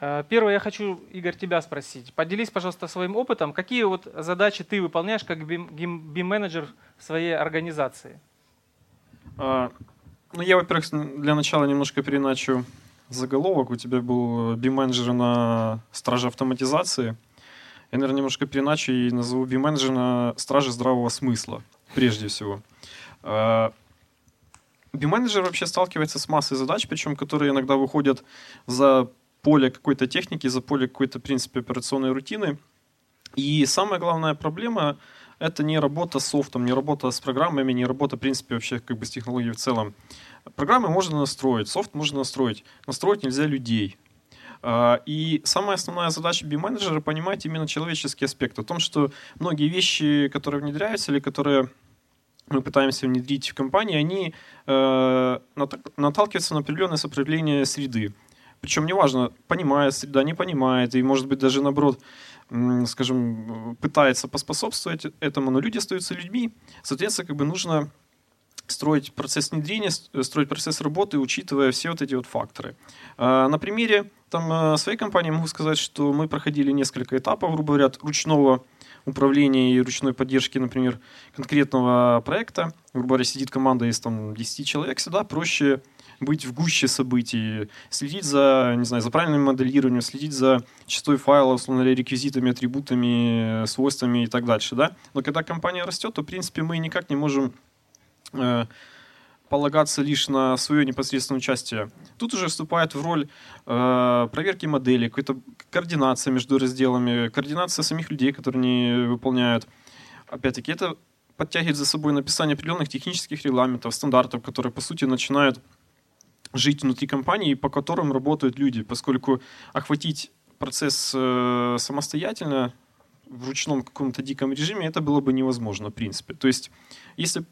Э, Первое, я хочу, Игорь, тебя спросить. Поделись, пожалуйста, своим опытом. Какие вот задачи ты выполняешь как BIM-менеджер в своей организации? А, ну, я, во-первых, для начала немножко переначу заголовок. У тебя был BIM-менеджер на страже автоматизации. Я, наверное, немножко переначу и назову BIM-менеджер на страже здравого смысла, прежде всего. А, BIM-менеджер вообще сталкивается с массой задач, причем которые иногда выходят за поле какой-то техники, за поле какой-то, в принципе, операционной рутины. И самая главная проблема — это не работа с софтом, не работа с программами, не работа, в принципе, вообще как бы с технологией в целом. Программы можно настроить, софт можно настроить. Настроить нельзя людей. А, и самая основная задача B-менеджера — понимать именно человеческий аспект. О том, что многие вещи, которые внедряются или которые мы пытаемся внедрить в компании, они э, наталкиваются на определенное сопротивление среды. Причем неважно, понимает среда, не понимает, и может быть даже наоборот, скажем, пытается поспособствовать этому, но люди остаются людьми. Соответственно, как бы нужно строить процесс внедрения, строить процесс работы, учитывая все вот эти вот факторы. А, на примере там, э, своей компании могу сказать, что мы проходили несколько этапов, грубо говоря, ручного управления и ручной поддержки, например, конкретного проекта. Грубо говоря, сидит команда из там, 10 человек, всегда проще быть в гуще событий, следить за, не знаю, за правильным моделированием, следить за частотой файлов, условно говоря, реквизитами, атрибутами, свойствами и так дальше, да. Но когда компания растет, то, в принципе, мы никак не можем э, полагаться лишь на свое непосредственное участие. Тут уже вступает в роль э, проверки модели, какой-то координация между разделами, координация самих людей, которые они выполняют. Опять-таки, это подтягивает за собой написание определенных технических регламентов, стандартов, которые, по сути, начинают жить внутри компании, по которым работают люди, поскольку охватить процесс э, самостоятельно в ручном каком-то диком режиме это было бы невозможно, в принципе. То есть, если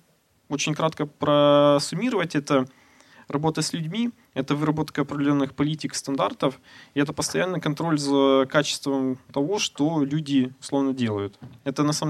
очень кратко просуммировать это, работа с людьми, это выработка определенных политик, стандартов, и это постоянный контроль за качеством того, что люди условно делают. Это на самом